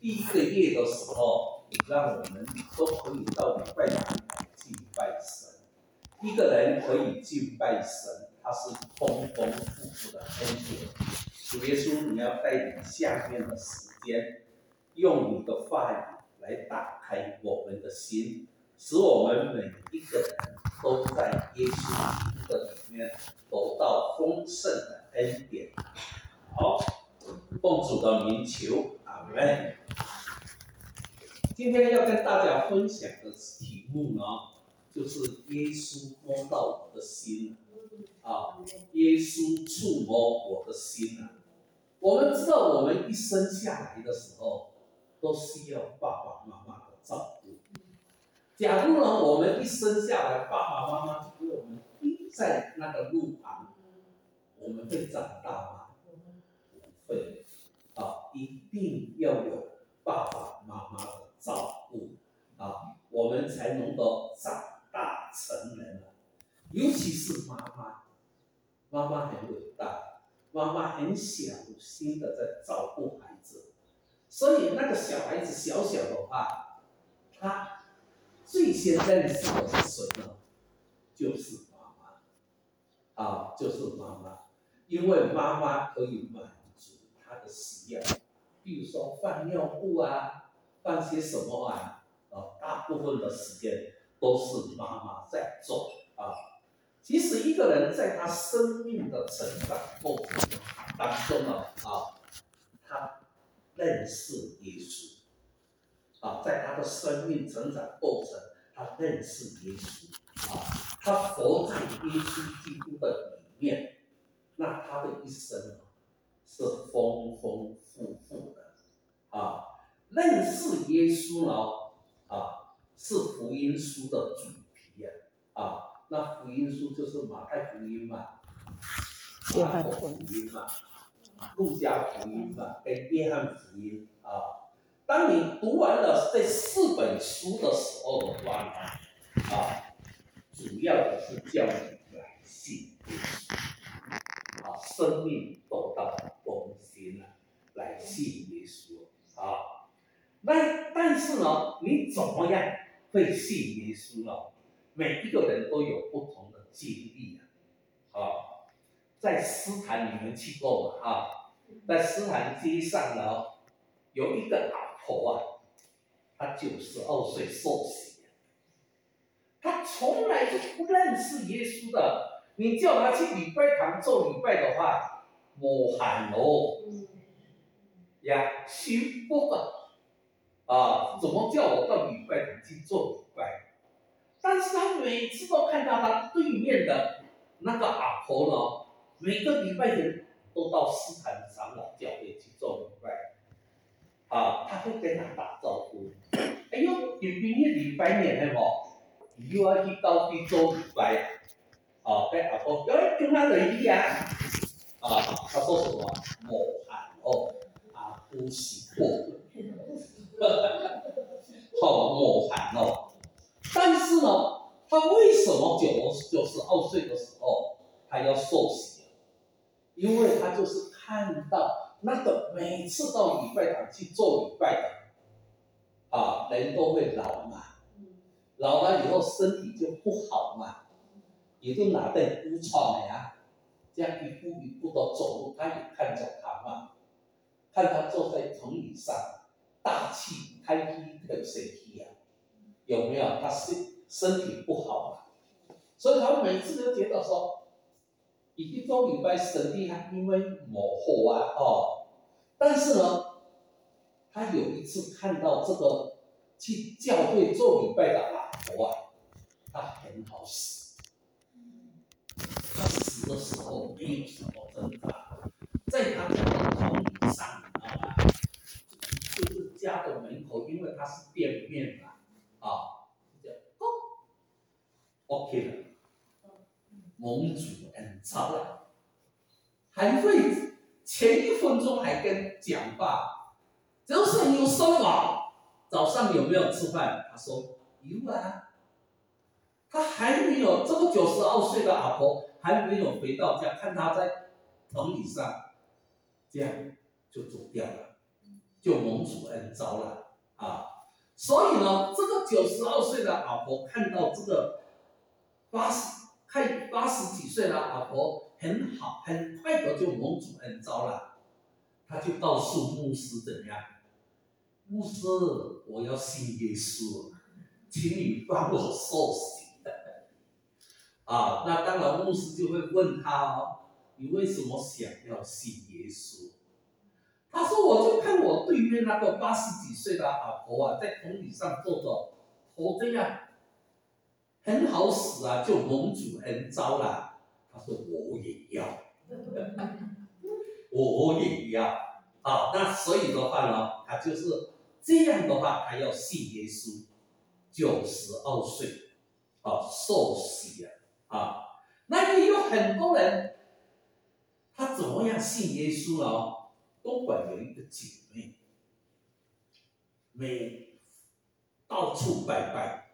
第一个月的时候，让我们都可以到礼拜堂去拜神。一个人可以敬拜神，他是丰丰富富的恩典。主耶稣，你要带领下面的时间，用你的话语来打开我们的心，使我们每一个人都在耶稣的里面得到丰盛的恩典。好，奉主的名求，好嘞。今天要跟大家分享的题目呢，就是耶稣摸到我的心啊，耶稣触摸我的心啊。我们知道，我们一生下来的时候，都需要爸爸妈妈的照顾。假如呢，我们一生下来，爸爸妈妈就给我们钉在那个路旁，我们会长大吗？不会。一定要有爸爸妈妈的照顾啊，我们才能够长大成人尤其是妈妈，妈妈很伟大。妈妈很小心的在照顾孩子，所以那个小孩子小小的话，他最先认识的是谁呢？就是妈妈，啊，就是妈妈，因为妈妈可以满足他的需要，比如说换尿布啊，换些什么啊，啊，大部分的时间都是妈妈在做啊。其实一个人在他生命的成长过程当中呢，啊，他认识耶稣，啊，在他的生命成长过程，他认识耶稣，啊，他活在耶稣基督的里面，那他的一生呢，是丰丰富富的，啊，认识耶稣呢，啊，是福音书的主题呀，啊。那福音书就是马太福音嘛，马可福音嘛，路加福音嘛，跟约翰福音啊。当你读完了这四本书的时候的话呢，啊，主要的是叫你来信耶稣，啊，生命得到来信耶稣啊。那但是呢，你怎么样会信耶稣呢？每一个人都有不同的经历啊，啊，在斯坦你们去过嘛啊，在斯坦街上呢，有一个阿婆啊，她九十二岁受洗，她从来就不认识耶稣的，你叫她去礼拜堂做礼拜的话，我喊哦，呀，行不的，啊，怎么叫我到礼拜堂去做礼拜？但是他每次都看到他对面的那个阿婆呢，每个礼拜天都到斯坦长老教会去做礼拜，啊，他会跟他打招呼。哎呦，你明天礼拜年的哦，你又要去到去做礼拜呀？啊，跟阿婆，哎，跟他来一样？啊，他说什么？我喊哦，阿婆喜过，好，我喊哦。但是呢，他为什么九九十二岁的时候他要受洗？因为他就是看到那个每次到礼拜堂去做礼拜的，啊，人都会老嘛，老了以后身体就不好嘛，也就拿点骨疮呀，这样一步一步的走路，他也看着他嘛，看他坐在藤椅上，大气开机的身体呀。有没有他身身体不好嘛？所以他每次都觉得说，已经做礼拜神体还因为模糊啊哦，但是呢，他有一次看到这个去教会做礼拜的阿婆啊，他很好死，他死的时候没有什么挣扎，在他的床椅上，家的门口，因为他是店面嘛。啊，叫哦，OK 了，蒙主恩召了，还会前一分钟还跟讲话，就是有什么，早上有没有吃饭？他说有啊，他还没有这个九十二岁的阿婆还没有回到家，看他在藤椅上，这样就走掉了，就蒙主恩召了啊。所以呢，这个九十二岁的老婆看到这个八十快八十几岁的老婆很好，很快的就蒙主恩召了，他就告诉牧师怎样，牧师，我要信耶稣，请你帮我受洗。啊，那当然，牧师就会问他哦，你为什么想要信耶稣？他说，我就看我对面那个八十几岁的老婆啊，在桶椅上坐着，活这样，很好使啊，就蒙主恩招了。他说我也要，我也要。啊，那所以的话呢，他就是这样的话，他要信耶稣，九十二岁，啊，受洗了。啊，那也有很多人，他怎么样信耶稣呢？东莞有一个姐妹，每到处拜拜，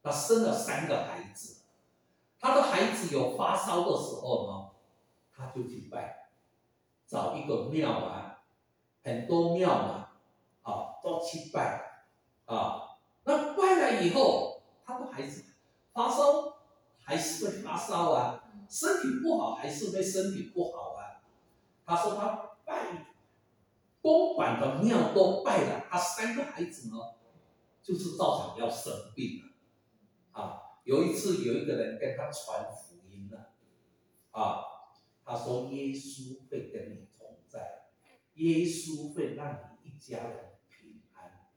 她生了三个孩子，她的孩子有发烧的时候呢，她就去拜，找一个庙啊，很多庙嘛，啊，都去拜，啊，那拜了以后，她的孩子发烧。还是会发烧啊，身体不好还是会身体不好啊。他说他拜公馆的庙都拜了，他三个孩子呢，就是照常要生病了。啊，有一次有一个人跟他传福音了，啊，他说耶稣会跟你同在，耶稣会让你一家人平安。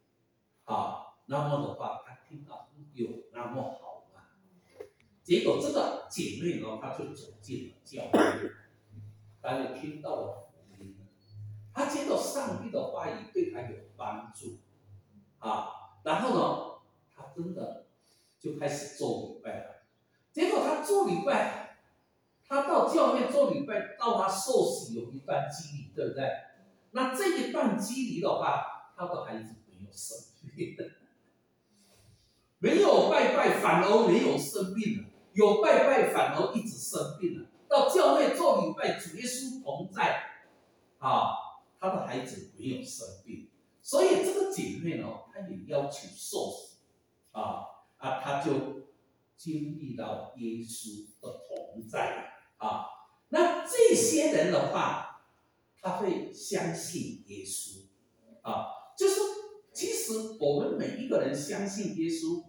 啊，那么的话，他听到有那么好。结果这个姐妹呢，她就走进了教会，她就听到了，她觉得上帝的话语对他有帮助，啊，然后呢，他真的就开始做礼拜了。结果他做礼拜，他到教会做礼拜，到他受洗有一段经历，对不对？那这一段经历的话，他的孩子没有生病，没有拜拜，反而没有生病了。有拜拜，反而一直生病了。到教会做礼拜，主耶稣同在，啊，他的孩子没有生病，所以这个姐妹呢，她也要求受死，啊啊，她就经历到耶稣的同在啊。那这些人的话，他会相信耶稣，啊，就是其实我们每一个人相信耶稣，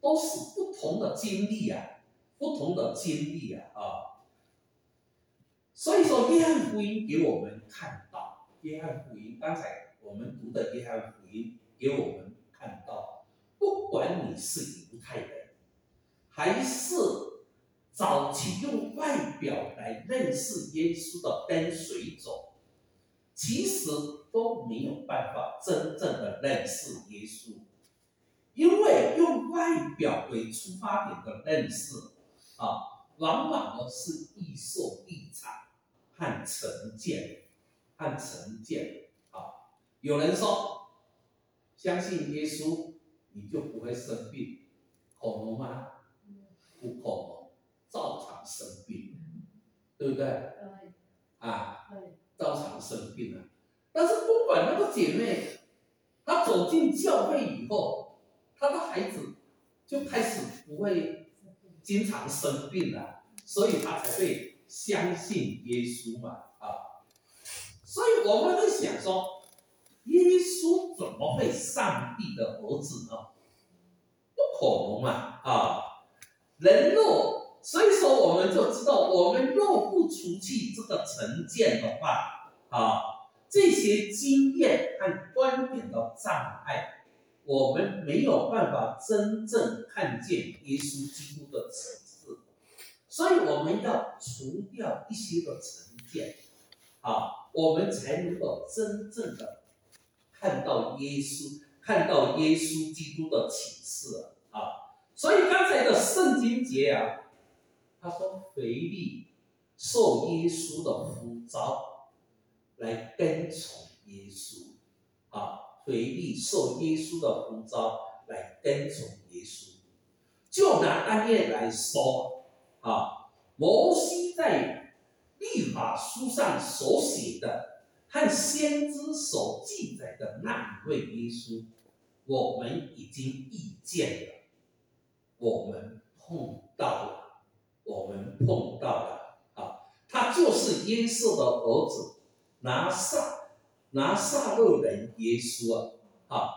都是不同的经历啊。不同的经历啊，啊，所以说约翰福音给我们看，约翰福音刚才我们读的约翰福音给我们看到，不管你是犹太人，还是早期用外表来认识耶稣的跟随者，其实都没有办法真正的认识耶稣，因为用外表为出发点的认识。啊，往往呢是易受易残和成见，和成见啊。有人说，相信耶稣你就不会生病，可能吗？不可能，照常生病，对不对？啊，照常生病了。但是不管那个姐妹，她走进教会以后，她的孩子就开始不会。经常生病了，所以她才会相信耶稣嘛啊！所以我们会想说，耶稣怎么会上帝的儿子呢？不可能嘛啊！人若所以说我们就知道，我们若不除去这个成见的话啊，这些经验和观点的障碍。我们没有办法真正看见耶稣基督的层次，所以我们要除掉一些的成见，啊，我们才能够真正的看到耶稣，看到耶稣基督的启示啊。所以刚才的圣经节啊，他说腓力受耶稣的呼召来跟从耶稣啊。回力受耶稣的呼召来跟从耶稣，就拿单页来说啊，摩西在律法书上所写的，和先知所记载的那一位耶稣，我们已经遇见了，我们碰到了，我们碰到了啊！他就是耶稣的儿子，拿撒拿撒勒人耶稣啊！啊，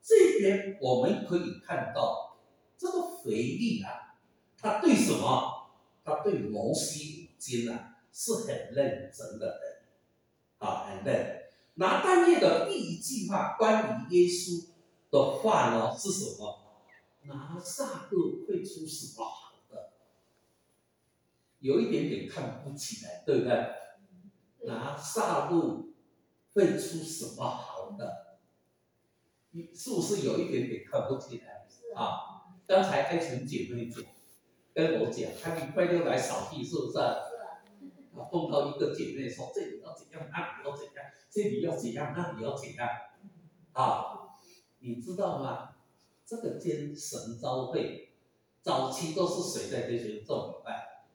这边我们可以看到这个腓力啊，他对什么？他对摩西经啊是很认真的人。啊，很认。拿但业的第一句话关于耶稣的话呢是什么？拿撒勒会出什么好的？有一点点看不起来，对不对？拿撒勒会出什么好的？你是不是有一点点看不起来？啊，刚才爱群姐妹讲，跟我讲，她礼拜六来扫地，是不是？碰到一个姐妹说：“这里要怎样，那里要怎样，这里要怎样，那里要怎样。”啊，你知道吗？这个间神招会，早期都是谁在这些做礼拜？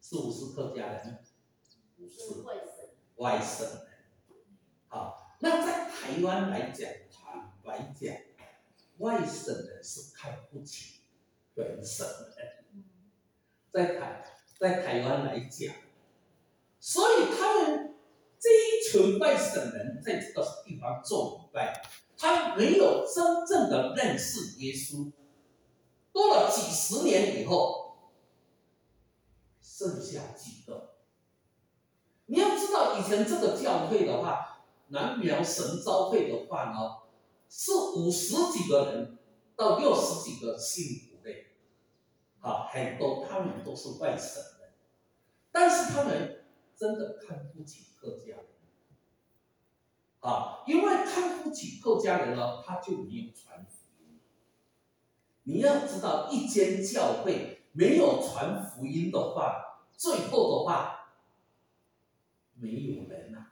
是不是客家人？不是，外省人。好，那在台湾来讲，坦白讲，外省人是看不起本省人。在台，在台湾来讲。所以他们这一群外省人在这个地方做礼拜，他没有真正的认识耶稣。过了几十年以后，剩下几个。你要知道，以前这个教会的话，南苗神召会的话呢，是五十几个人到六十几个信徒的，啊，很多他们都是外省人，但是他们。真的看不起客家人，啊，因为看不起客家人呢，他就没有传福音。你要知道，一间教会没有传福音的话，最后的话，没有人呐，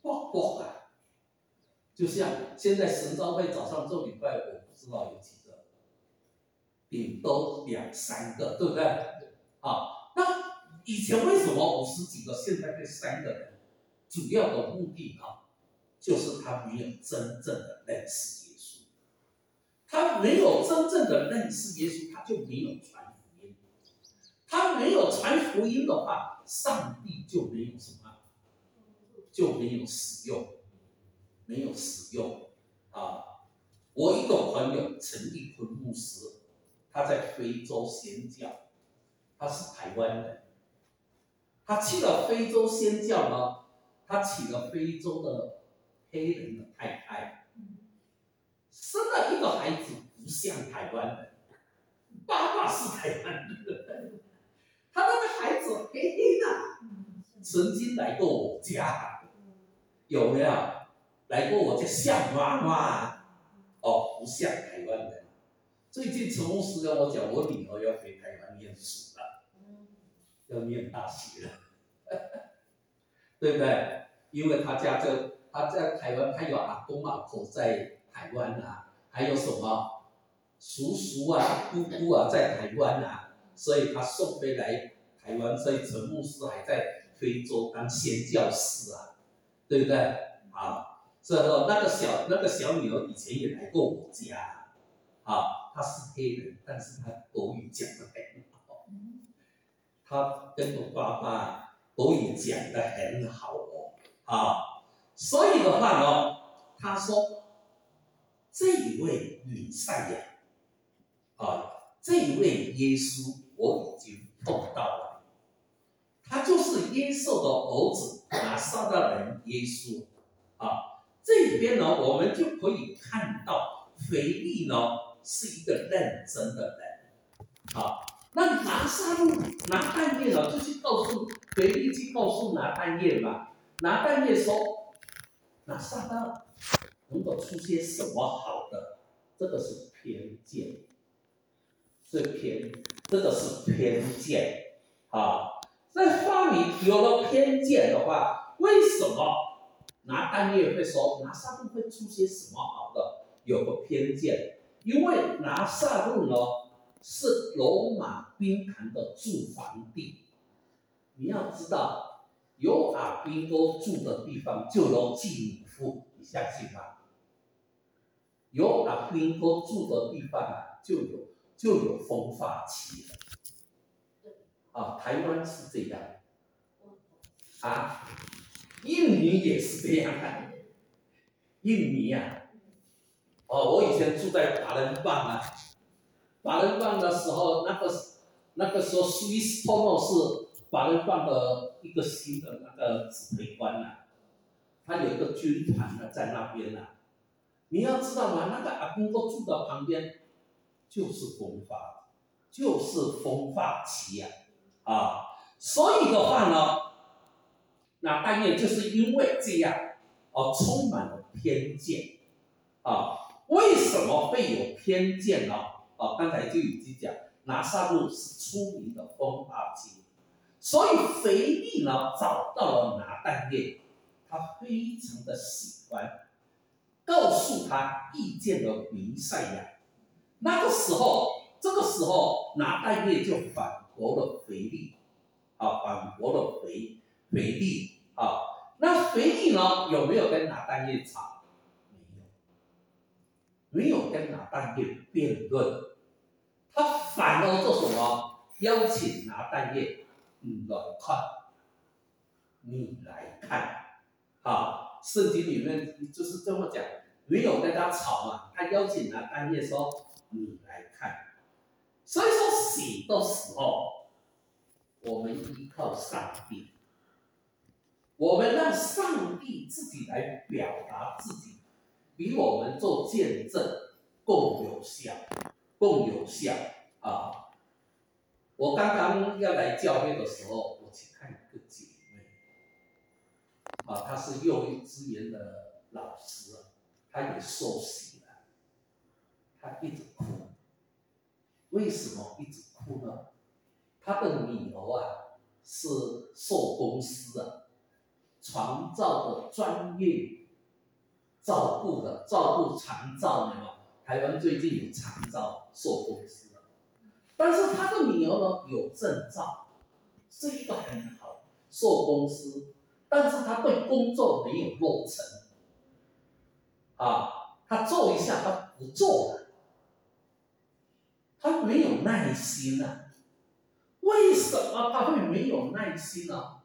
不不啊。就像现在神召会早上做礼拜，我不知道有几个，顶多两三个，对不对？啊，那。以前为什么五十几个，现在变三个人？主要的目的啊，就是他没有真正的认识耶稣。他没有真正的认识耶稣，他就没有传福音。他没有传福音的话，上帝就没有什么，就没有使用，没有使用啊！我一个朋友陈立坤牧师，他在非洲宣教，他是台湾人。他去了非洲宣教呢，他娶了非洲的黑人的太太，生了一个孩子，不像台湾人，爸爸是台湾人，他那个孩子黑黑的，曾经来过我家，有没有？来过我家像妈妈，哦，不像台湾人。最近陈牧师跟我讲，我女儿要回台湾念书了。要念大学了，对不对？因为他家这他在台湾，他有阿公阿婆在台湾啊，还有什么叔叔啊、姑姑啊在台湾啊，所以他送回来台湾，所以陈牧师还在非洲当宣教士啊，对不对？啊，所以说那个小那个小女儿以前也来过我家，啊，她是黑人，但是她国语讲的很。他跟我爸爸都语讲的很好哦，啊，所以的话呢，他说这一位弥赛亚，啊，这一位耶稣我已经碰到了，他就是耶稣的儿子拿撒勒人耶稣，啊，这里边呢，我们就可以看到腓力呢是一个认真的人，啊。那拿撒路拿半夜了，就去告诉腓力，去告诉拿半夜嘛。拿半夜说，拿撒旦能够出些什么好的？这个是偏见，是偏，这个是偏见啊。在话里有了偏见的话，为什么拿半夜会说拿撒路会出些什么好的？有个偏见，因为拿撒路呢。是罗马兵团的驻防地，你要知道，有阿兵哥住的地方就有继母父，你相信吗？有阿兵哥住的地方啊，就有就有风发期。啊，台湾是这样，啊，印尼也是这样啊。印尼啊，哦，我以前住在华人棒啊，法轮棒的时候，那个那个时候，Swiss Tono 是法轮棒的一个新的那个指挥官呐，他有一个军团呢在那边呐。你要知道嘛？那个阿公都住的旁边，就是风发，就是风发期呀，啊，所以的话呢，那半夜就是因为这样，哦，充满了。偏见，啊，为什么会有偏见呢？啊，刚才就已经讲，拿撒路是出名的风化机，所以腓力呢找到了拿但业，他非常的喜欢，告诉他意见的弥赛亚。那个时候，这个时候拿但业就反驳了腓力，啊，反驳了腓腓力，啊。那腓力呢？有没有跟拿但业吵？没有，跟拿但业辩论，他反而做什么？邀请拿但业，你来看，你来看，啊，圣经里面就是这么讲，没有跟他吵嘛，他邀请拿但业说，你来看。所以说，许多时候，我们依靠上帝。我们让上帝自己来表达自己，比我们做见证更有效，更有效啊！我刚刚要来教会的时候，我去看一个姐妹，啊，她是幼儿资源的老师，她也受洗了，她一直哭，为什么一直哭呢？她的女儿啊是受公司啊。创造的专业照顾的照顾长照的嘛，台湾最近有长照受公司，但是他的女儿呢有证照，是一个很好受公司，但是他对工作没有热忱，啊，他做一下他不做了，他没有耐心啊，为什么他会没有耐心呢？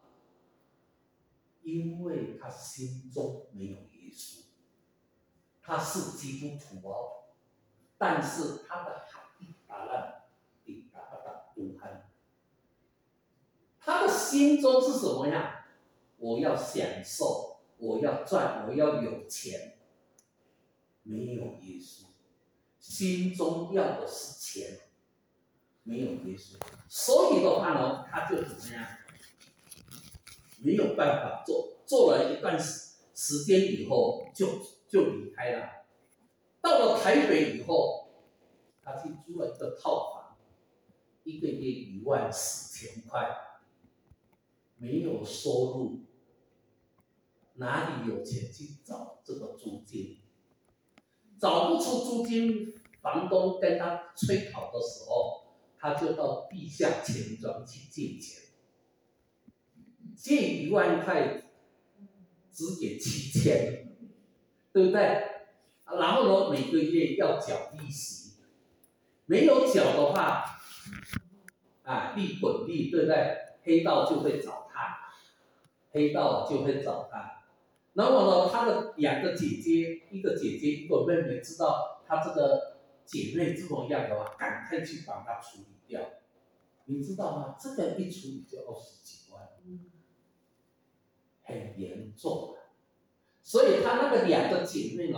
因为他心中没有耶稣，他是基督徒哦，但是他的哈利达拉抵达达不安，他的心中是什么呀？我要享受，我要赚，我要有钱，没有耶稣，心中要的是钱，没有耶稣，所以的话呢，他就怎么样？没有办法做，做了一段时时间以后就就离开了。到了台北以后，他去租了一个套房，一个月一万四千块，没有收入，哪里有钱去找这个租金？找不出租金，房东跟他催讨的时候，他就到地下钱庄去借钱。借一万块，只给七千，对不对？然后呢，每个月要缴利息，没有缴的话，啊，利滚利，对不对？黑道就会找他，黑道就会找他。然后呢，他的两个姐姐，一个姐姐，一个妹妹，知道他这个姐妹这么样的话，赶快去把他处理掉。你知道吗？这个一处理就二十几万。很严重的，所以他那个两个姐妹呢，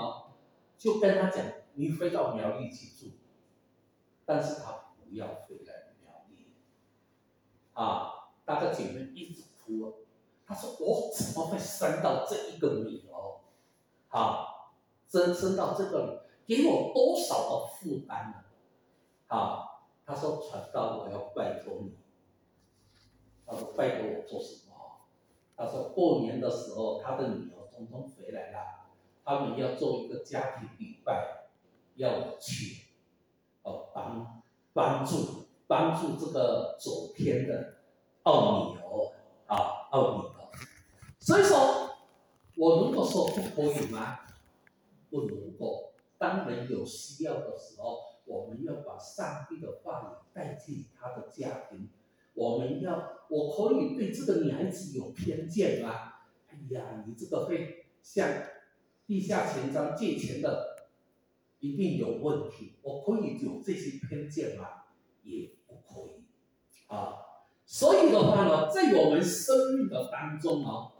就跟他讲：“你回到苗栗去住。”但是他不要回来苗栗。啊，那个姐妹一直哭，她说：“我怎么会生到这一个女儿？啊，生生到这个，给我多少的负担呢？”啊，她说：“传道，我要拜托你。”他说：“拜托我做什么？”他说过年的时候，他的女儿通通回来了，他们要做一个家庭礼拜，要我去，哦帮帮助帮助这个走偏的奥女儿啊奥女儿，所以说，我如果说不可以吗？不能够。当人有需要的时候，我们要把上帝的话语带进他的家庭。我们要，我可以对这个女孩子有偏见吗？哎呀，你这个会向地下钱庄借钱的，一定有问题。我可以有这些偏见吗？也不可以啊。所以的话呢，在我们生命的当中呢，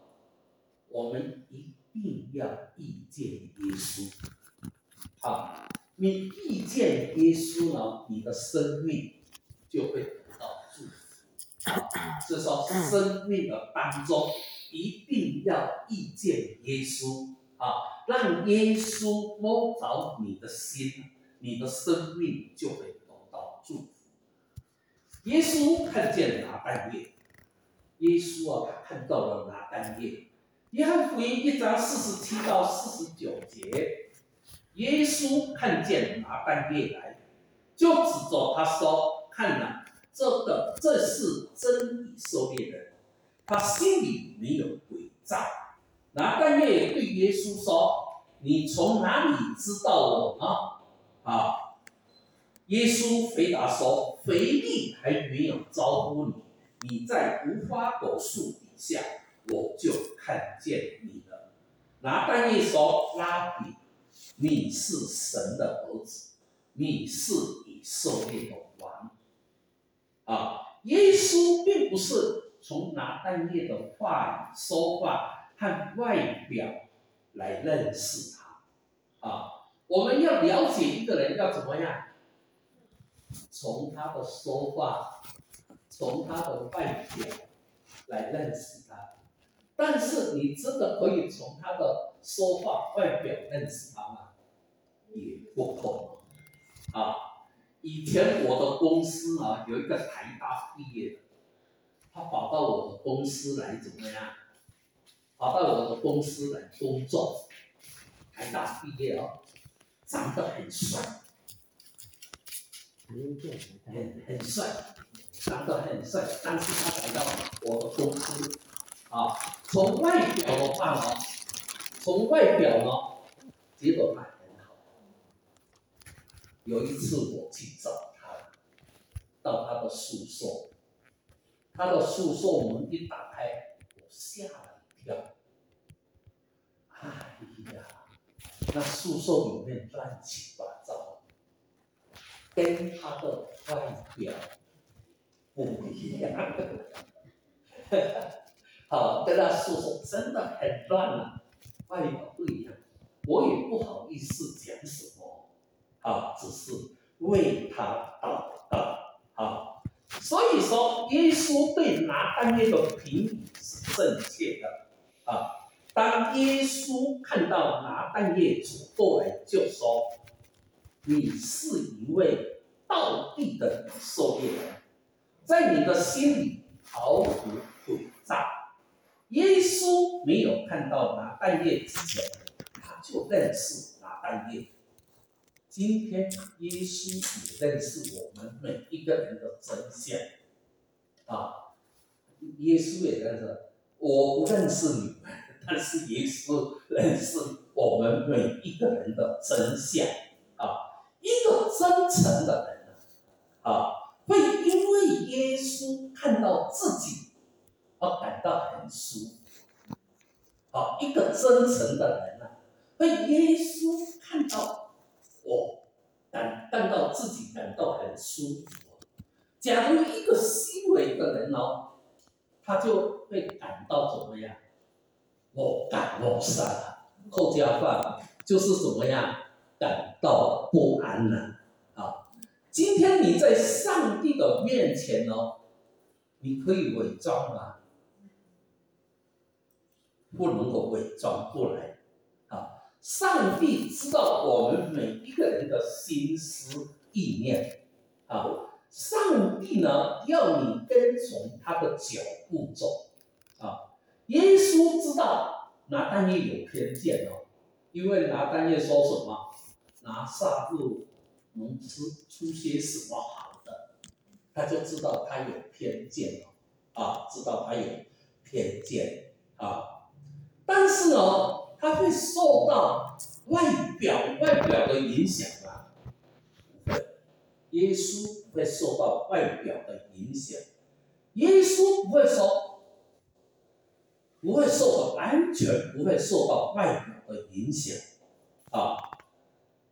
我们一定要遇见耶稣啊。你遇见耶稣呢，你的生命就会得到祝福。啊，所以说生命的当中一定要遇见耶稣啊，让耶稣摸着你的心，你的生命就会得到祝福。耶稣看见拿单叶，耶稣啊，看到了拿单叶。约翰福音一章四十七到四十九节。耶稣看见拿单叶来，就指着他说：“看呐，这个这是真以色列人，他心里没有诡诈。”拿单叶对耶稣说：“你从哪里知道我呢？”啊，耶稣回答说：“腓力还没有招呼你，你在无花果树底下，我就看见你了。”拿单叶说：“拉比。”你是神的儿子，你是以色列的王，啊！耶稣并不是从拿单叶的话、说话和外表来认识他，啊！我们要了解一个人要怎么样？从他的说话，从他的外表来认识他。但是你真的可以从他的说话、外表认识他吗？也不可能啊！以前我的公司啊，有一个台大毕业的，他跑到我的公司来怎么样？跑到我的公司来工作，台大毕业哦，长得很帅，很很帅，长得很帅，但是他来到我的公司啊，从外表的话呢，从外表呢，结果他。有一次我去找他，到他的宿舍，他的宿舍门一打开，我吓了一跳。哎呀，那宿舍里面乱七八糟，跟他的外表不一样。好，跟他宿舍真的很乱啊，外表不一样，我也不好意思讲什么。啊，只是为他祷告啊，所以说耶稣对拿单耶的评语是正确的啊。当耶稣看到拿单耶走过来，就说：“你是一位道地的以色列人，在你的心里毫无诡诈。”耶稣没有看到拿单耶之前，他就认识拿单耶。今天耶稣也认识我们每一个人的真相，啊，耶稣也认识，我不认识你们，但是耶稣认识我们每一个人的真相，啊，一个真诚的人，啊，会因为耶稣看到自己而感到很舒服，啊，一个真诚的人呢，被耶稣看到。我感感到自己感到很舒服。假如一个虚伪的人哦，他就会感到怎么样？我感我杀，后家饭就是怎么样？感到不安了啊！今天你在上帝的面前哦，你可以伪装吗？不能够伪装过来。上帝知道我们每一个人的心思意念，啊，上帝呢要你跟从他的脚步走，啊，耶稣知道拿单叶有偏见哦，因为拿单叶说什么，拿撒布能吃出些什么好的，他就知道他有偏见了，啊，知道他有偏见，啊，但是呢，他会受到外表外表的影响吗？不会，耶稣不会受到外表的影响，耶稣不会说，不会受到完全不会受到外表的影响啊。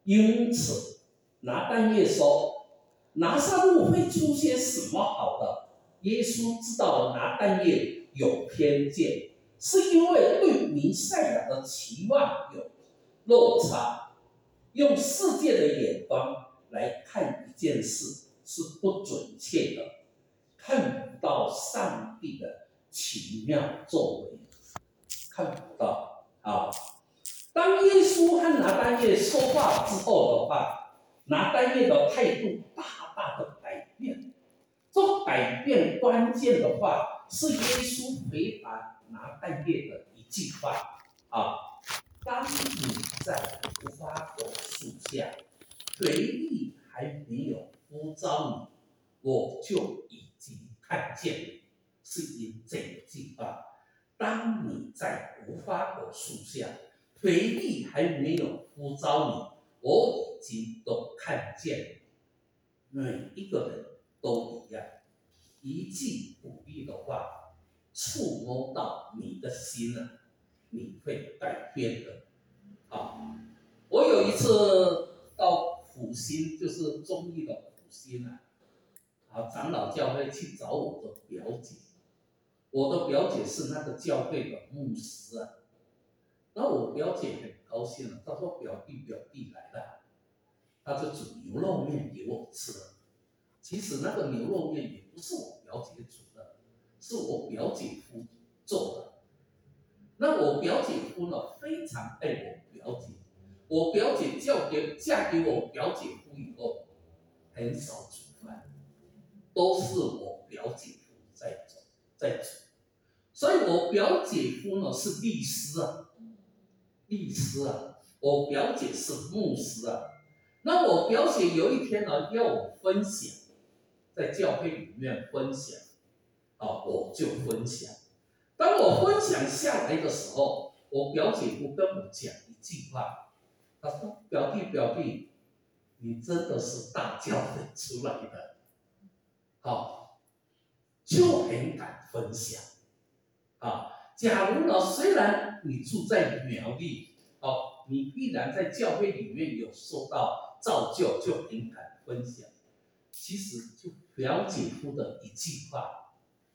因此，拿单叶说，拿撒路会出现什么好的？耶稣知道拿单叶有偏见，是因为对弥赛亚的期望有落差，用世界的眼光来看一件事是不准确的，看不到上帝的奇妙作为，看不到啊。当耶稣和拿单叶说话之后的话，拿单叶的态度大大的改变。这改变关键的话是耶稣回答拿单叶的一句话啊：当你在无花果树下，回忆还没有呼召你，我就已经看见。是因这一句话：当你在无花果树下，回忆还没有呼召你，我已经都看见每一个人。都一样，一句鼓励的话，触摸到你的心了，你会改变的。啊，我有一次到普心，就是中医的普心啊，啊，长老教会去找我的表姐，我的表姐是那个教会的牧师啊，那我表姐很高兴了，她说表弟表弟来了，他就煮牛肉面给我吃。其实那个牛肉面也不是我表姐煮的，是我表姐夫做的。那我表姐夫呢，非常爱我表姐。我表姐嫁给嫁给我表姐夫以后，很少煮饭，都是我表姐夫在做在煮。所以我表姐夫呢是律师啊，律师啊，我表姐是牧师啊。那我表姐有一天呢要我分享。在教会里面分享，啊，我就分享。当我分享下来的时候，我表姐夫跟我讲一句话，他说：“表弟，表弟，你真的是大教会出来的，好，就很敢分享。啊，假如呢，虽然你住在苗栗，哦，你必然在教会里面有受到造就，就很敢分享。其实就。”表姐夫的一句话，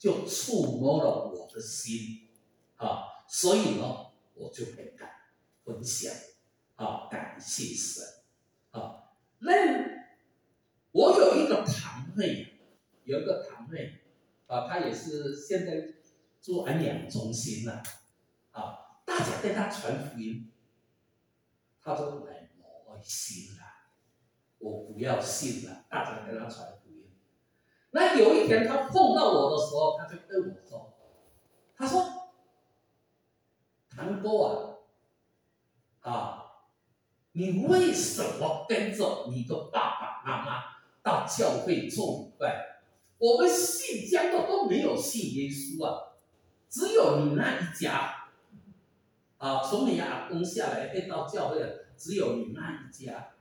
就触摸了我的心，啊，所以呢，我就很感分享，啊，感谢神，啊，那我有一个堂妹，有一个堂妹，啊，她也是现在做安养中心了，啊，大家跟她传福音，她说来我信了，我不要信了，大家跟她传。那有一天他碰到我的时候，他就跟我说：“他说，堂哥啊，啊，你为什么跟着你的爸爸妈妈到教会做礼拜？我们信江的都没有信耶稣啊，只有你那一家，啊，从你阿公下来被到教会的只有你那一家，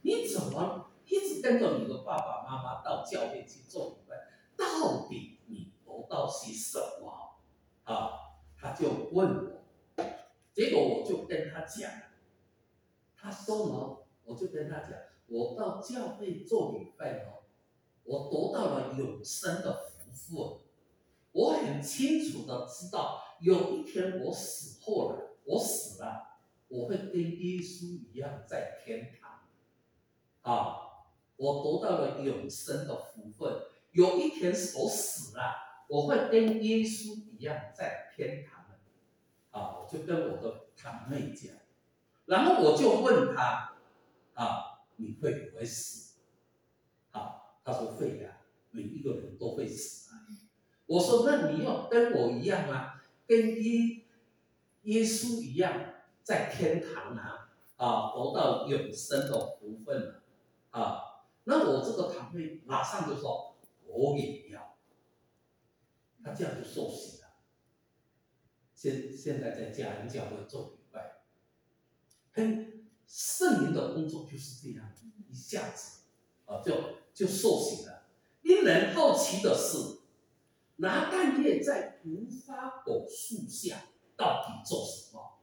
你怎么？”一直跟着你的爸爸妈妈到教会去做礼拜，到底你得到些什么？啊，他就问我，结果我就跟他讲，他说呢，我就跟他讲，我到教会做礼拜哦，我得到了永生的福分，我很清楚的知道，有一天我死后了，我死了，我会跟耶稣一样在天堂，啊。我得到了永生的福分，有一天我死了，我会跟耶稣一样在天堂。啊，我就跟我的堂妹讲，然后我就问他，啊，你会不会死？啊，他说会呀，每一个人都会死啊。我说那你要跟我一样啊，跟耶耶稣一样在天堂啊，啊，得到永生的福分啊。那我这个堂妹马上就说我也要，他这样就受洗了。现现在在家人教会做礼拜，很圣灵的工作就是这样，一下子啊就就受洗了。令人好奇的是，拿蛋叶在无花果树下到底做什么？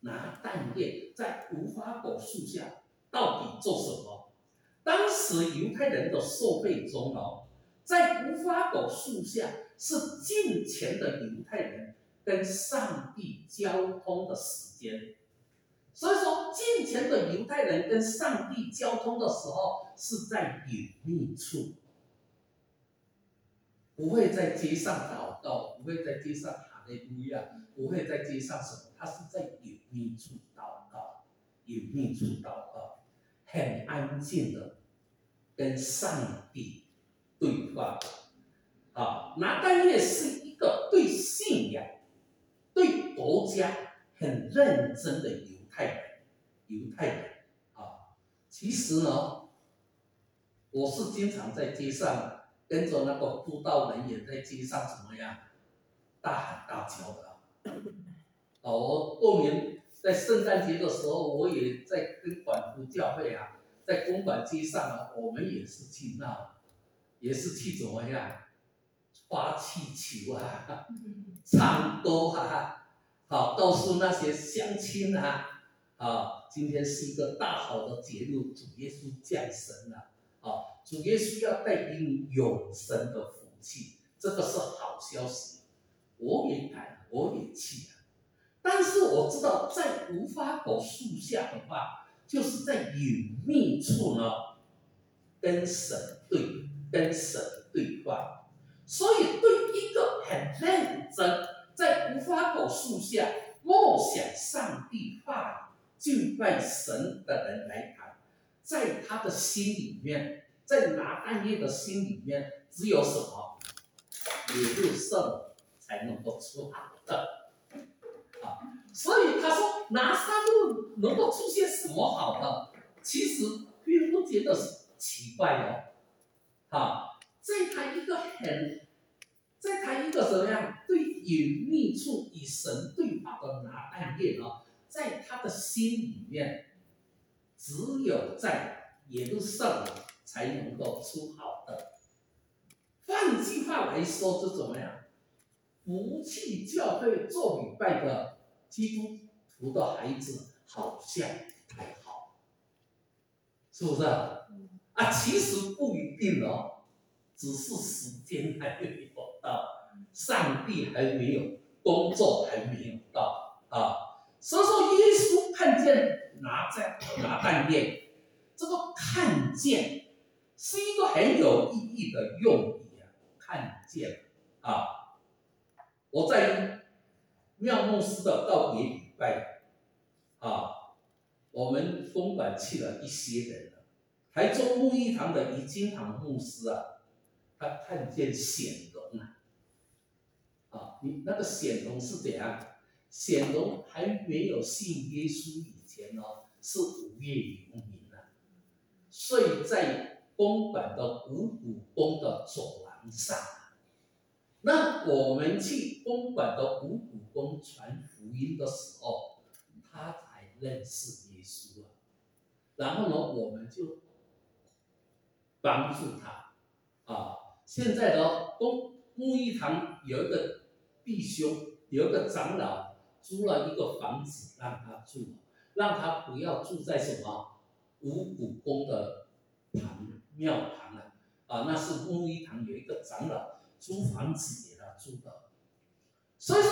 拿蛋叶在无花果树下到底做什么？当时犹太人的受费中哦，在无花果树下是敬虔的犹太人跟上帝交通的时间，所以说敬虔的犹太人跟上帝交通的时候是在隐秘处。不会在街上祷告，不会在街上喊的不一样，不会在街上什么，他是在隐秘处祷告，隐秘处祷告，很安静的跟上帝对话。啊，拿单叶是一个对信仰、对国家很认真的犹太人，犹太人啊。其实呢，我是经常在街上。跟着那个布道人也在街上怎么样，大喊大叫的。哦，我过年在圣诞节的时候，我也在跟管福教会啊，在公馆街上啊，我们也是去闹，也是去怎么样，发气球啊，唱歌啊，好告诉那些乡亲啊，啊，今天是一个大好的节日，主耶稣降生了。啊，主耶稣要带给你永生的福气，这个是好消息。我也敢，我也去啊。但是我知道，在无花果树下的话，就是在隐秘处呢，跟神对，跟神对话。所以，对一个很认真在无花果树下默想上帝话、敬拜神的人来谈。在他的心里面，在拿暗夜的心里面，只有什么？也就圣才能够出好的。所以他说拿三路能够出现什么好的？其实并不觉得奇怪哦。啊，在他一个很，在他一个什么样对隐秘处与神对话的拿暗夜呢？在他的心里面。只有在耶路撒冷才能够出好的。换句话来说，是怎么样？不去教会做礼拜的基督徒的孩子好像不太好，是不是？啊，其实不一定哦，只是时间还没有到，上帝还没有工作还没有到啊。所以说，耶稣看见。拿在拿饭店，这个看见是一个很有意义的用语啊！看见啊！我在妙牧师的告别礼拜啊，我们公馆去了一些人台中木一堂的怡金堂牧师啊，他看见显荣啊，啊，你那个显荣是怎样？显荣还没有信耶稣以。前呢是无业游民啊，睡在公馆的五谷宫的走廊上。那我们去公馆的五谷宫传福音的时候，他才认识耶稣啊。然后呢，我们就帮助他啊。现在的公牧一堂有一个弟兄，有一个长老租了一个房子让他住。让他不要住在什么五谷宫的堂庙堂啊，啊，那是木一堂有一个长老租房子给他住的，所以说，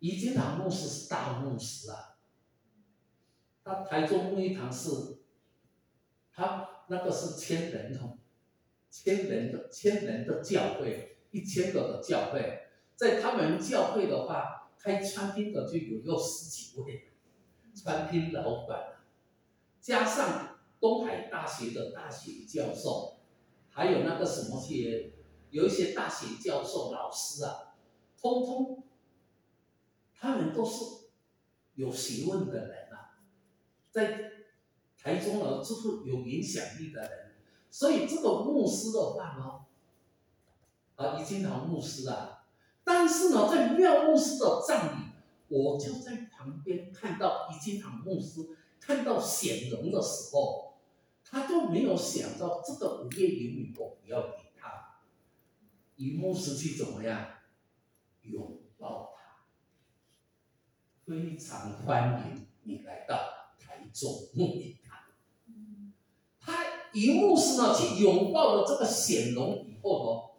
怡金堂牧师是大牧师啊，他台中木一堂是，他那个是千人的，千人的千人的教会，一千个的教会，在他们教会的话。开餐厅的就有六十几位，餐厅老板，加上东海大学的大学教授，还有那个什么些，有一些大学教授老师啊，通通，他们都是有学问的人啊，在台中呢，就是有影响力的人，所以这个牧师的话呢，啊，已经堂牧师啊。但是呢，在妙牧师的葬礼，我就在旁边看到一金堂牧师看到显荣的时候，他就没有想到这个五月游民我不要给他，以牧师去怎么样拥抱他，非常欢迎你来到台中牧礼堂。他以牧师呢去拥抱了这个显龙以后呢。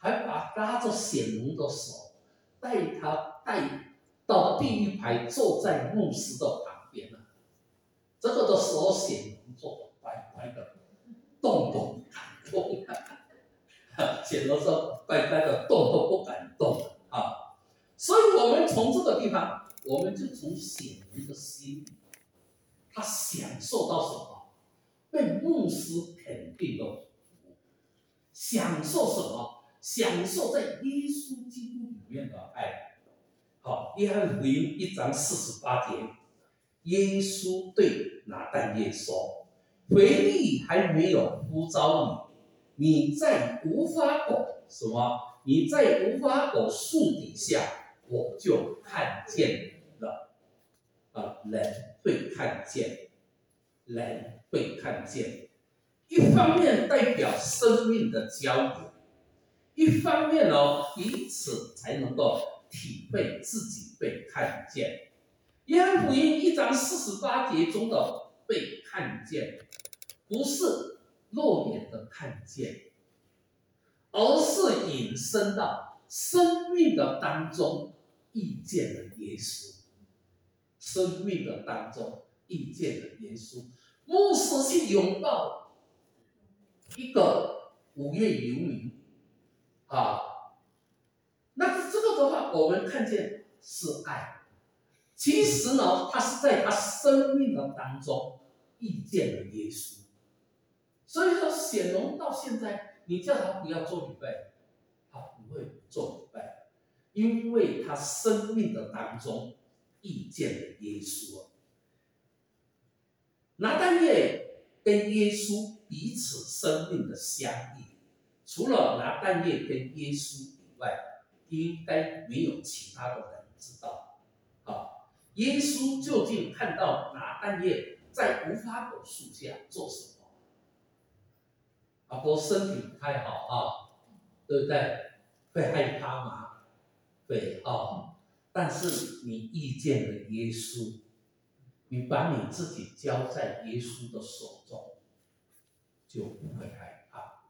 还把拉着显龙的手，带他带到第一排，坐在牧师的旁边呢。这个的时候，显龙坐乖乖的，动都不敢动。显龙说：“乖乖的，动都不敢动啊！”所以，我们从这个地方，我们就从显龙的心，他享受到什么？被牧师肯定的服务，享受什么？享受在耶稣基督里面的爱，好，约翰福音一章四十八节，耶稣对拿但业说：“回力还没有呼召你，你在无花果什么？你在无花果树底下，我就看见了。啊，人会看见，人会看见，一方面代表生命的交流。”一方面呢，以此才能够体会自己被看见。约翰福音一章四十八节中的被看见，不是肉眼的看见，而是引申到生命的当中遇见了耶稣。生命的当中遇见了耶稣，牧师去拥抱一个五月游民。啊，那这个的话，我们看见是爱。其实呢，他是在他生命的当中遇见了耶稣。所以说，显荣到现在，你叫他不要做礼拜，他不会做礼拜，因为他生命的当中遇见了耶稣。拿但业跟耶稣彼此生命的相遇。除了拿但业跟耶稣以外，应该没有其他的人知道。好，耶稣究竟看到拿但业在无花果树下做什么？阿婆身体不太好啊，对不对？会害怕吗？会啊。但是你遇见了耶稣，你把你自己交在耶稣的手中，就不会害怕。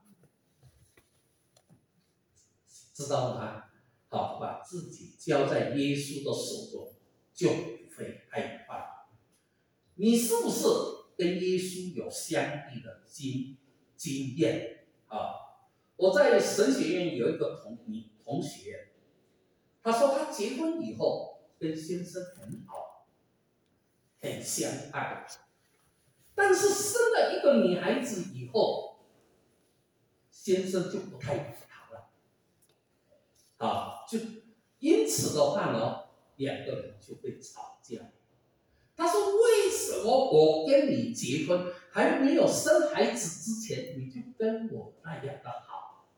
知道了吗？好，把自己交在耶稣的手中，就不会害怕。你是不是跟耶稣有相应的经经验啊？我在神学院有一个同你同学，他说他结婚以后跟先生很好，很相爱，但是生了一个女孩子以后，先生就不太。啊，就因此的话呢，两个人就会吵。他说：“为什么我跟你结婚还没有生孩子之前，你就跟我那样的好？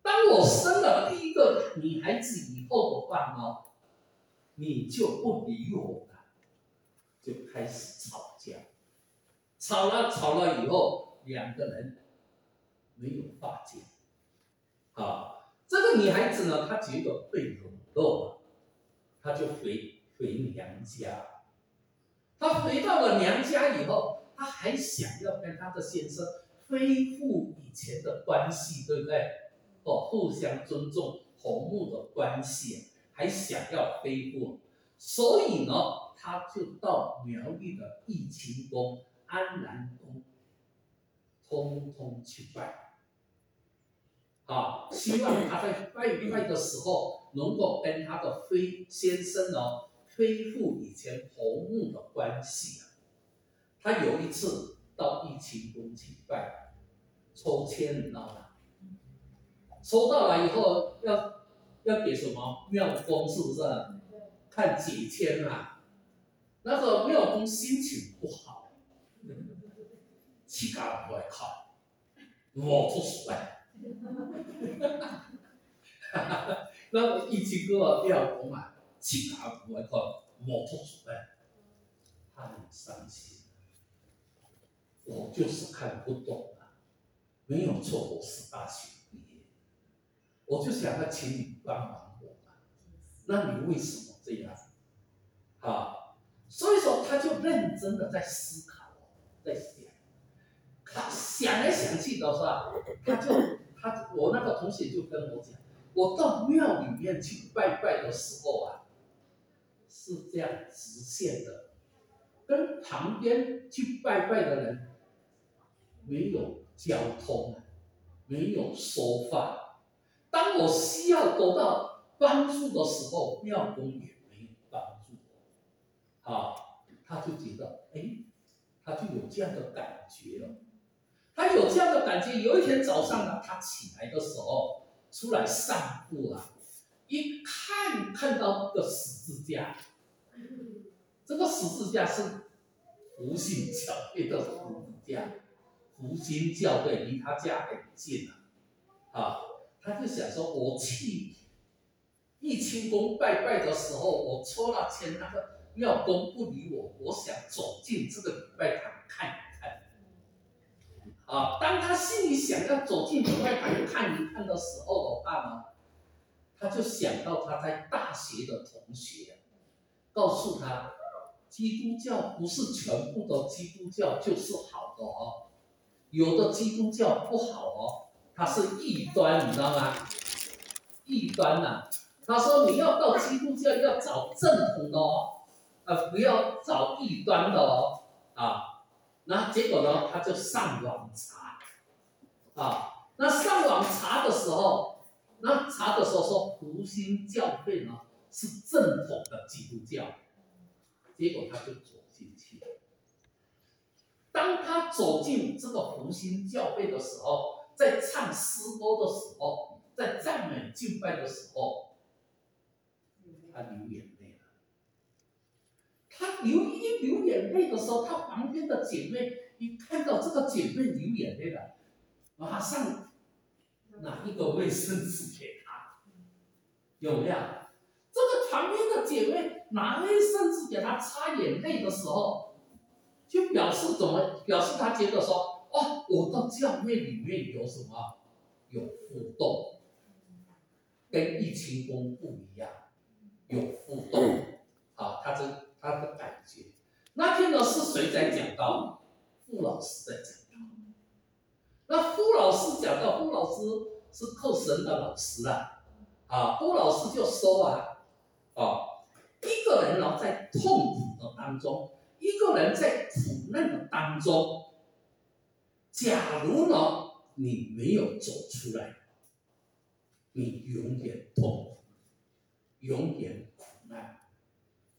当我生了第一个女孩子以后的话呢，你就不理我了，就开始吵架。吵了吵了以后，两个人没有化解。啊。”这个女孩子呢，她觉得被冷落了，她就回回娘家。她回到了娘家以后，她还想要跟她的先生恢复以前的关系，对不对？哦，互相尊重、和睦的关系，还想要恢复。所以呢，她就到苗栗的义清宫、安南宫，通通去拜。啊，希望他在拜拜的时候，能够跟他的飞先生呢恢复以前和睦的关系。他有一次到义清宫去拜，抽签，你知道吗？抽到了以后要要给什么妙公是不是？看几签啊。那个妙公心情不好，气嘎不来看，我做失败。那么一起哥啊，廖公啊，去拿我看摩托出来，他很伤心。我就是看不懂啊，没有错，我是大学毕业，我就想要请你帮忙我嘛。那你为什么这样？啊，所以说他就认真的在思考，在想，他想来想去的话，他就他我那个同学就跟我讲，我到庙里面去拜拜的时候啊，是这样直线的，跟旁边去拜拜的人没有交通，没有说话。当我需要得到帮助的时候，庙公也没有帮助我，啊，他就觉得，哎，他就有这样的感觉了。他有这样的感觉。有一天早上呢，他起来的时候出来散步啊，一看看到个十字架，这个十字架是福星教会的十字架，福星教会离他家很近啊，啊，他就想说，我去一清宫拜拜的时候，我抽了签，那个庙公不理我，我想走进这个礼拜堂看一看。啊，当他心里想要走进礼拜堂看一看的时候的话呢，他就想到他在大学的同学，告诉他，基督教不是全部的基督教就是好的哦，有的基督教不好哦，它是异端，你知道吗？异端呐、他说你要到基督教要找正统的哦，呃，不要找异端的哦，啊。那结果呢，他就上网查，啊，那上网查的时候，那查的时候说福星教会呢是正统的基督教，结果他就走进去。当他走进这个福星教会的时候，在唱诗歌的时候，在赞美敬拜的时候，他流眼泪了。他流一流眼泪的时候，他旁边的姐妹一看到这个姐妹流眼泪了，马上拿一个卫生纸给她，有没有？这个旁边的姐妹拿卫生纸给他擦眼泪的时候，就表示怎么？表示他觉得说，哦，我的教会里面有什么？有互动，跟一清宫不一样，有互动，啊，他这。他的感觉，那天呢是谁在讲道？傅老师在讲道。那傅老师讲到，傅老师是靠神的老师啊，啊，傅老师就说啊，啊，一个人呢在痛苦的当中，一个人在苦难的当中，假如呢你没有走出来，你永远痛苦，永远苦难，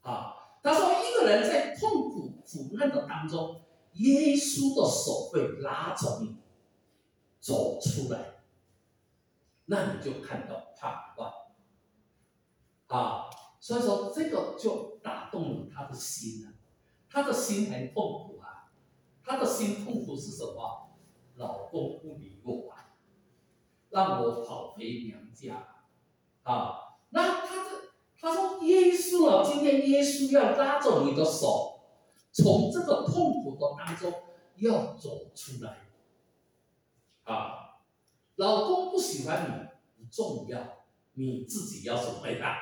啊。他说：“一个人在痛苦苦难的当中，耶稣的手会拉着你走出来，那你就看到盼望啊。所以说，这个就打动了他的心了。他的心很痛苦啊，他的心痛苦是什么？老公不理我啊，让我跑回娘家啊。那他这。”他说：“耶稣啊，今天耶稣要拉着你的手，从这个痛苦的当中要走出来。啊，老公不喜欢你不重要，你自己要怎么样？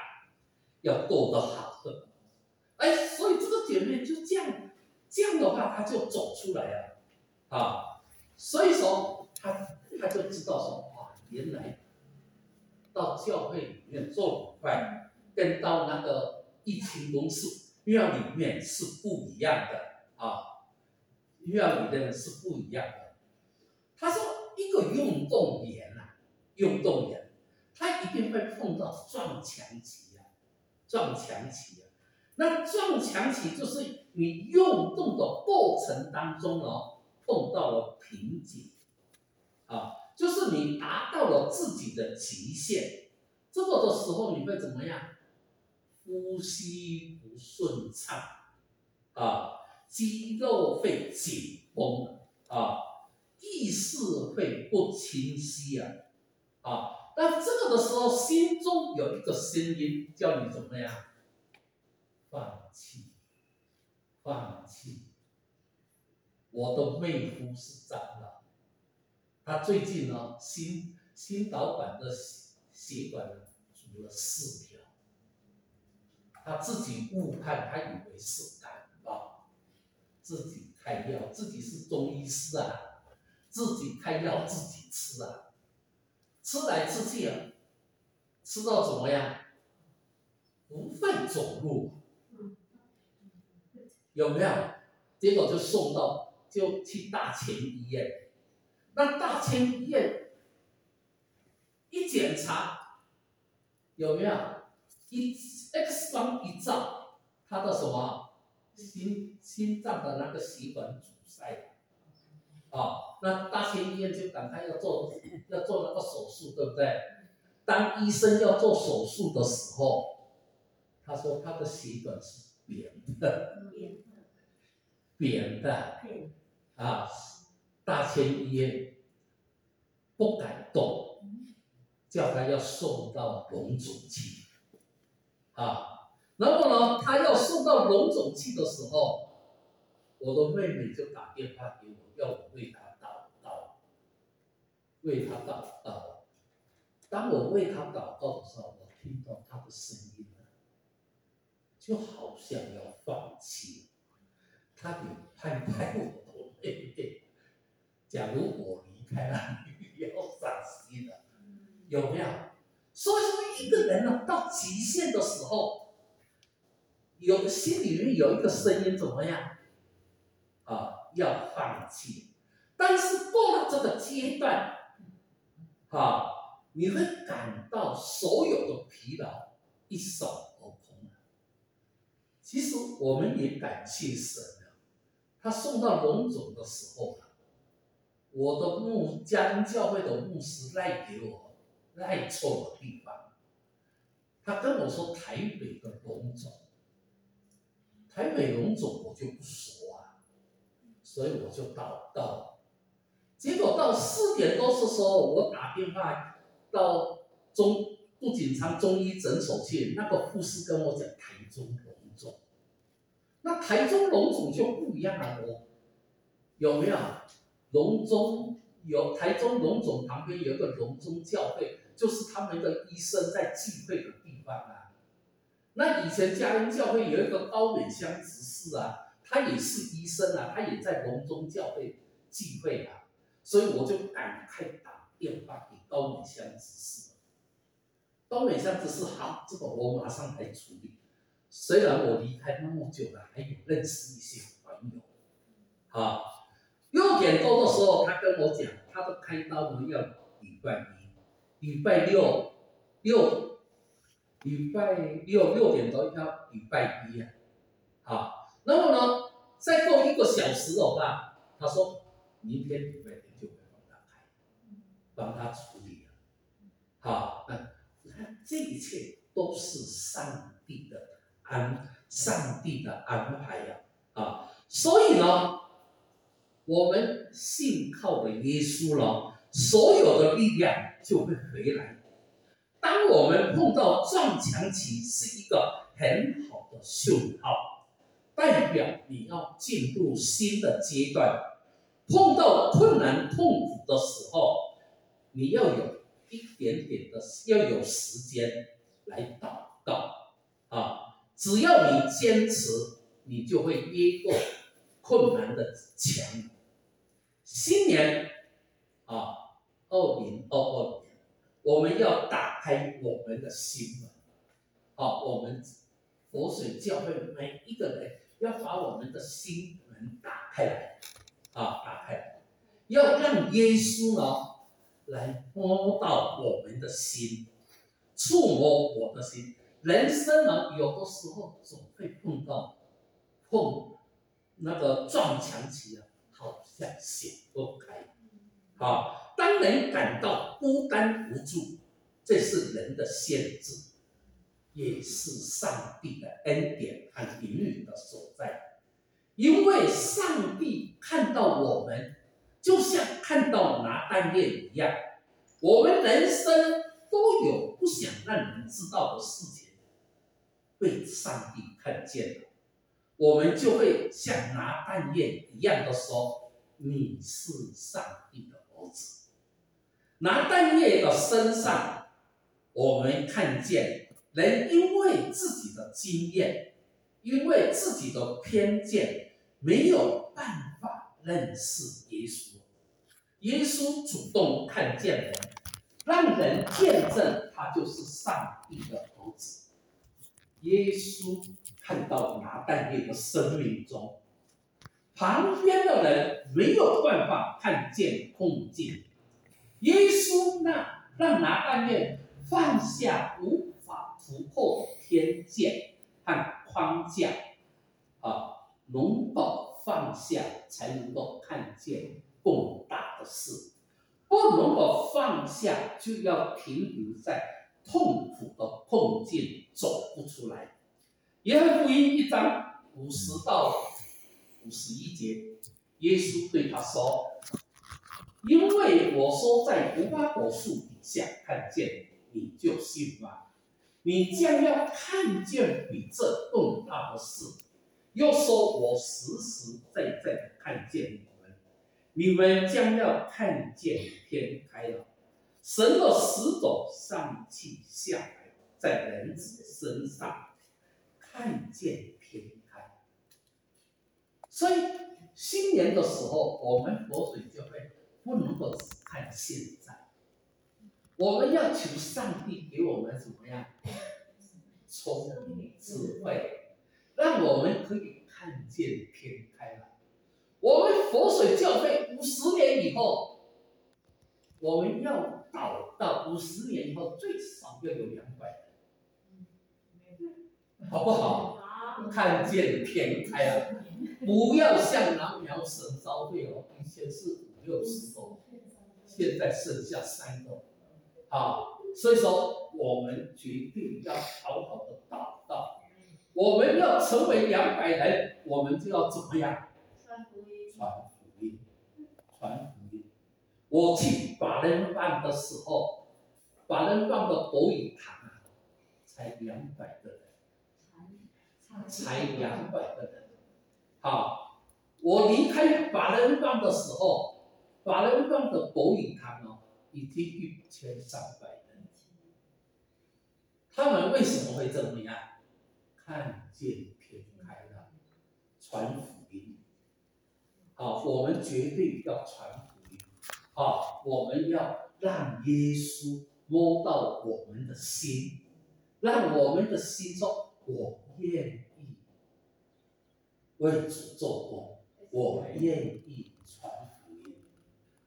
要过得好。哎，所以这个姐妹就这样，这样的话，她就走出来了。啊，所以说她她就知道说，哇，原来到教会里面做礼拜。”跟到那个一清公司庙里面是不一样的啊，庙里的人是不一样的。他说，一个运动员呐，运动员，他一定会碰到撞墙期，撞墙期啊。那撞墙期就是你运动的过程当中哦，碰到了瓶颈，啊，就是你达到了自己的极限，这个时候你会怎么样？呼吸不顺畅，啊，肌肉会紧绷，啊，意识会不清晰啊，啊，那这个的时候，心中有一个声音叫你怎么样？放弃，放弃。我的妹夫是长老，他最近呢，心心导管的血血管阻了四条，他自己误判，他以为是感冒，自己开药，自己是中医师啊，自己开药自己吃啊，吃来吃去啊，吃到怎么样？不会走路，有没有？结果就送到。就去大千医院，那大千医院一检查，有没有一 X 光一照，他的什么心心脏的那个血管阻塞，啊，那大千医院就赶快要做要做那个手术，对不对？当医生要做手术的时候，他说他的血管是扁的，扁的。扁的啊，大千医院不敢动，叫他要送到龙总去。啊，然后呢，他要送到龙总去的时候，我的妹妹就打电话给我，要我为他，为他祷告。当我为他祷告的时候，我听到他的声音了，就好像要放弃，他得拍拍我。对对，假如我离开了，你要伤心了，有没有？所以说，一个人呢，到极限的时候，有心里面有一个声音，怎么样？啊，要放弃。但是过了这个阶段，啊，你会感到所有的疲劳一扫而空。其实我们也感谢神。他送到龙总的时候，我的牧家庭教会的牧师赖给我赖错了地方。他跟我说台北的龙总，台北龙总我就不熟啊，所以我就到到，结果到四点多的时候，我打电话到中杜锦昌中医诊所去，那个护士跟我讲台中龙总。那台中龙总就不一样了哦，有没有？龙中有台中龙总旁边有个龙中教会，就是他们的医生在聚会的地方啊。那以前嘉恩教会有一个高美香执事啊，他也是医生啊，他也在龙中教会聚会啊，所以我就赶快打电话给高美香指示。高美香指示好，这个我马上来处理。虽然我离开那么久了，还有认识一些朋友，啊，六点多的时候，他跟我讲，他的开刀呢要礼拜一，礼拜六六，礼拜六六点多要礼拜一啊，好，那么呢，再过一个小时的话，他说明天，帮他处理了，好，那这一切都是上帝的。安上帝的安排呀，啊，所以呢，我们信靠的耶稣呢，所有的力量就会回来。当我们碰到撞墙期，是一个很好的讯号，代表你要进入新的阶段。碰到困难痛苦的时候，你要有一点点的，要有时间来祷告，啊。只要你坚持，你就会越过困难的墙。新年啊，二零二二年，我们要打开我们的心门。啊，我们佛水教会每一个人要把我们的心门打开来，啊，打开来，要让耶稣呢来摸到我们的心，触摸我的心。人生呢，有的时候总会碰到碰那个撞墙期啊，好像想不开。好，当人感到孤单无助，这是人的限制，也是上帝的恩典和灵允的所在。因为上帝看到我们，就像看到拿单叶一样，我们人生都有不想让人知道的事情，被上帝看见了，我们就会像拿蛋液一样的说：“你是上帝的儿子。”拿蛋液的身上，我们看见人因为自己的经验，因为自己的偏见，没有认识耶稣。耶稣主动看见人，让人见证他就是上帝的儿子。耶稣看到拿但业的生命中，旁边的人没有办法看见困境。耶稣那让拿但业放下无法突破的偏见和框架，啊，能够放下，才能够看见。更大的事，不能够放下，就要停留在痛苦的困境，走不出来。约翰福音一章五十到五十一节，耶稣对他说：“因为我说在无花果树底下看见你，就信吧。你将要看见比这更大的事。又说我实实在在的看见你们。”你们将要看见天开了，神的使者上气下来，在人子身上看见天开。所以新年的时候，我们佛水教会不能够只看现在，我们要求上帝给我们怎么样聪明智慧，让我们可以看见天开了。我们佛水教会五十年以后，我们要到到五十年以后最少要有两百人，好不好？看见天开了，不要像南苗神招会哦，以前是五六十个，现在剩下三个，啊，所以说我们决定要好好，我们要成为两百人，我们就要怎么样？传福音，传福音。传福音我去法人办的时候，法人办的博语堂啊，才两百个人，才两百个人。好，我离开法人办的时候，法人办的博语堂哦，已经一千三百人。他们为什么会这么样？看见天开了，传福音。好，我们绝对要传福音。好，我们要让耶稣摸到我们的心，让我们的心说：“我愿意为主做工，我愿意传福音。”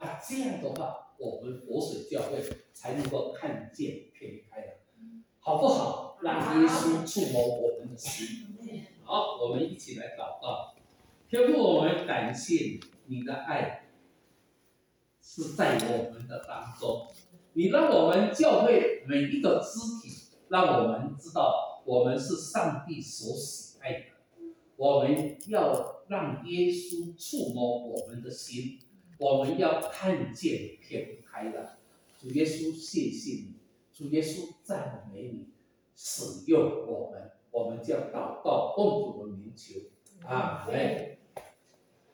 啊，这样的话，我们佛水教会才能够看见天开了，好不好？让耶稣触摸我们的心。好，我们一起来祷告。天父，我们感谢你的爱是在我们的当中，你让我们教会每一个肢体，让我们知道我们是上帝所喜爱的。我们要让耶稣触摸我们的心，我们要看见天开了。主耶稣，谢谢你，主耶稣赞美你，使用我们，我们将祷告奉主的名求，啊！来。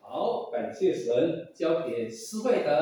好，感谢神，交给施外德。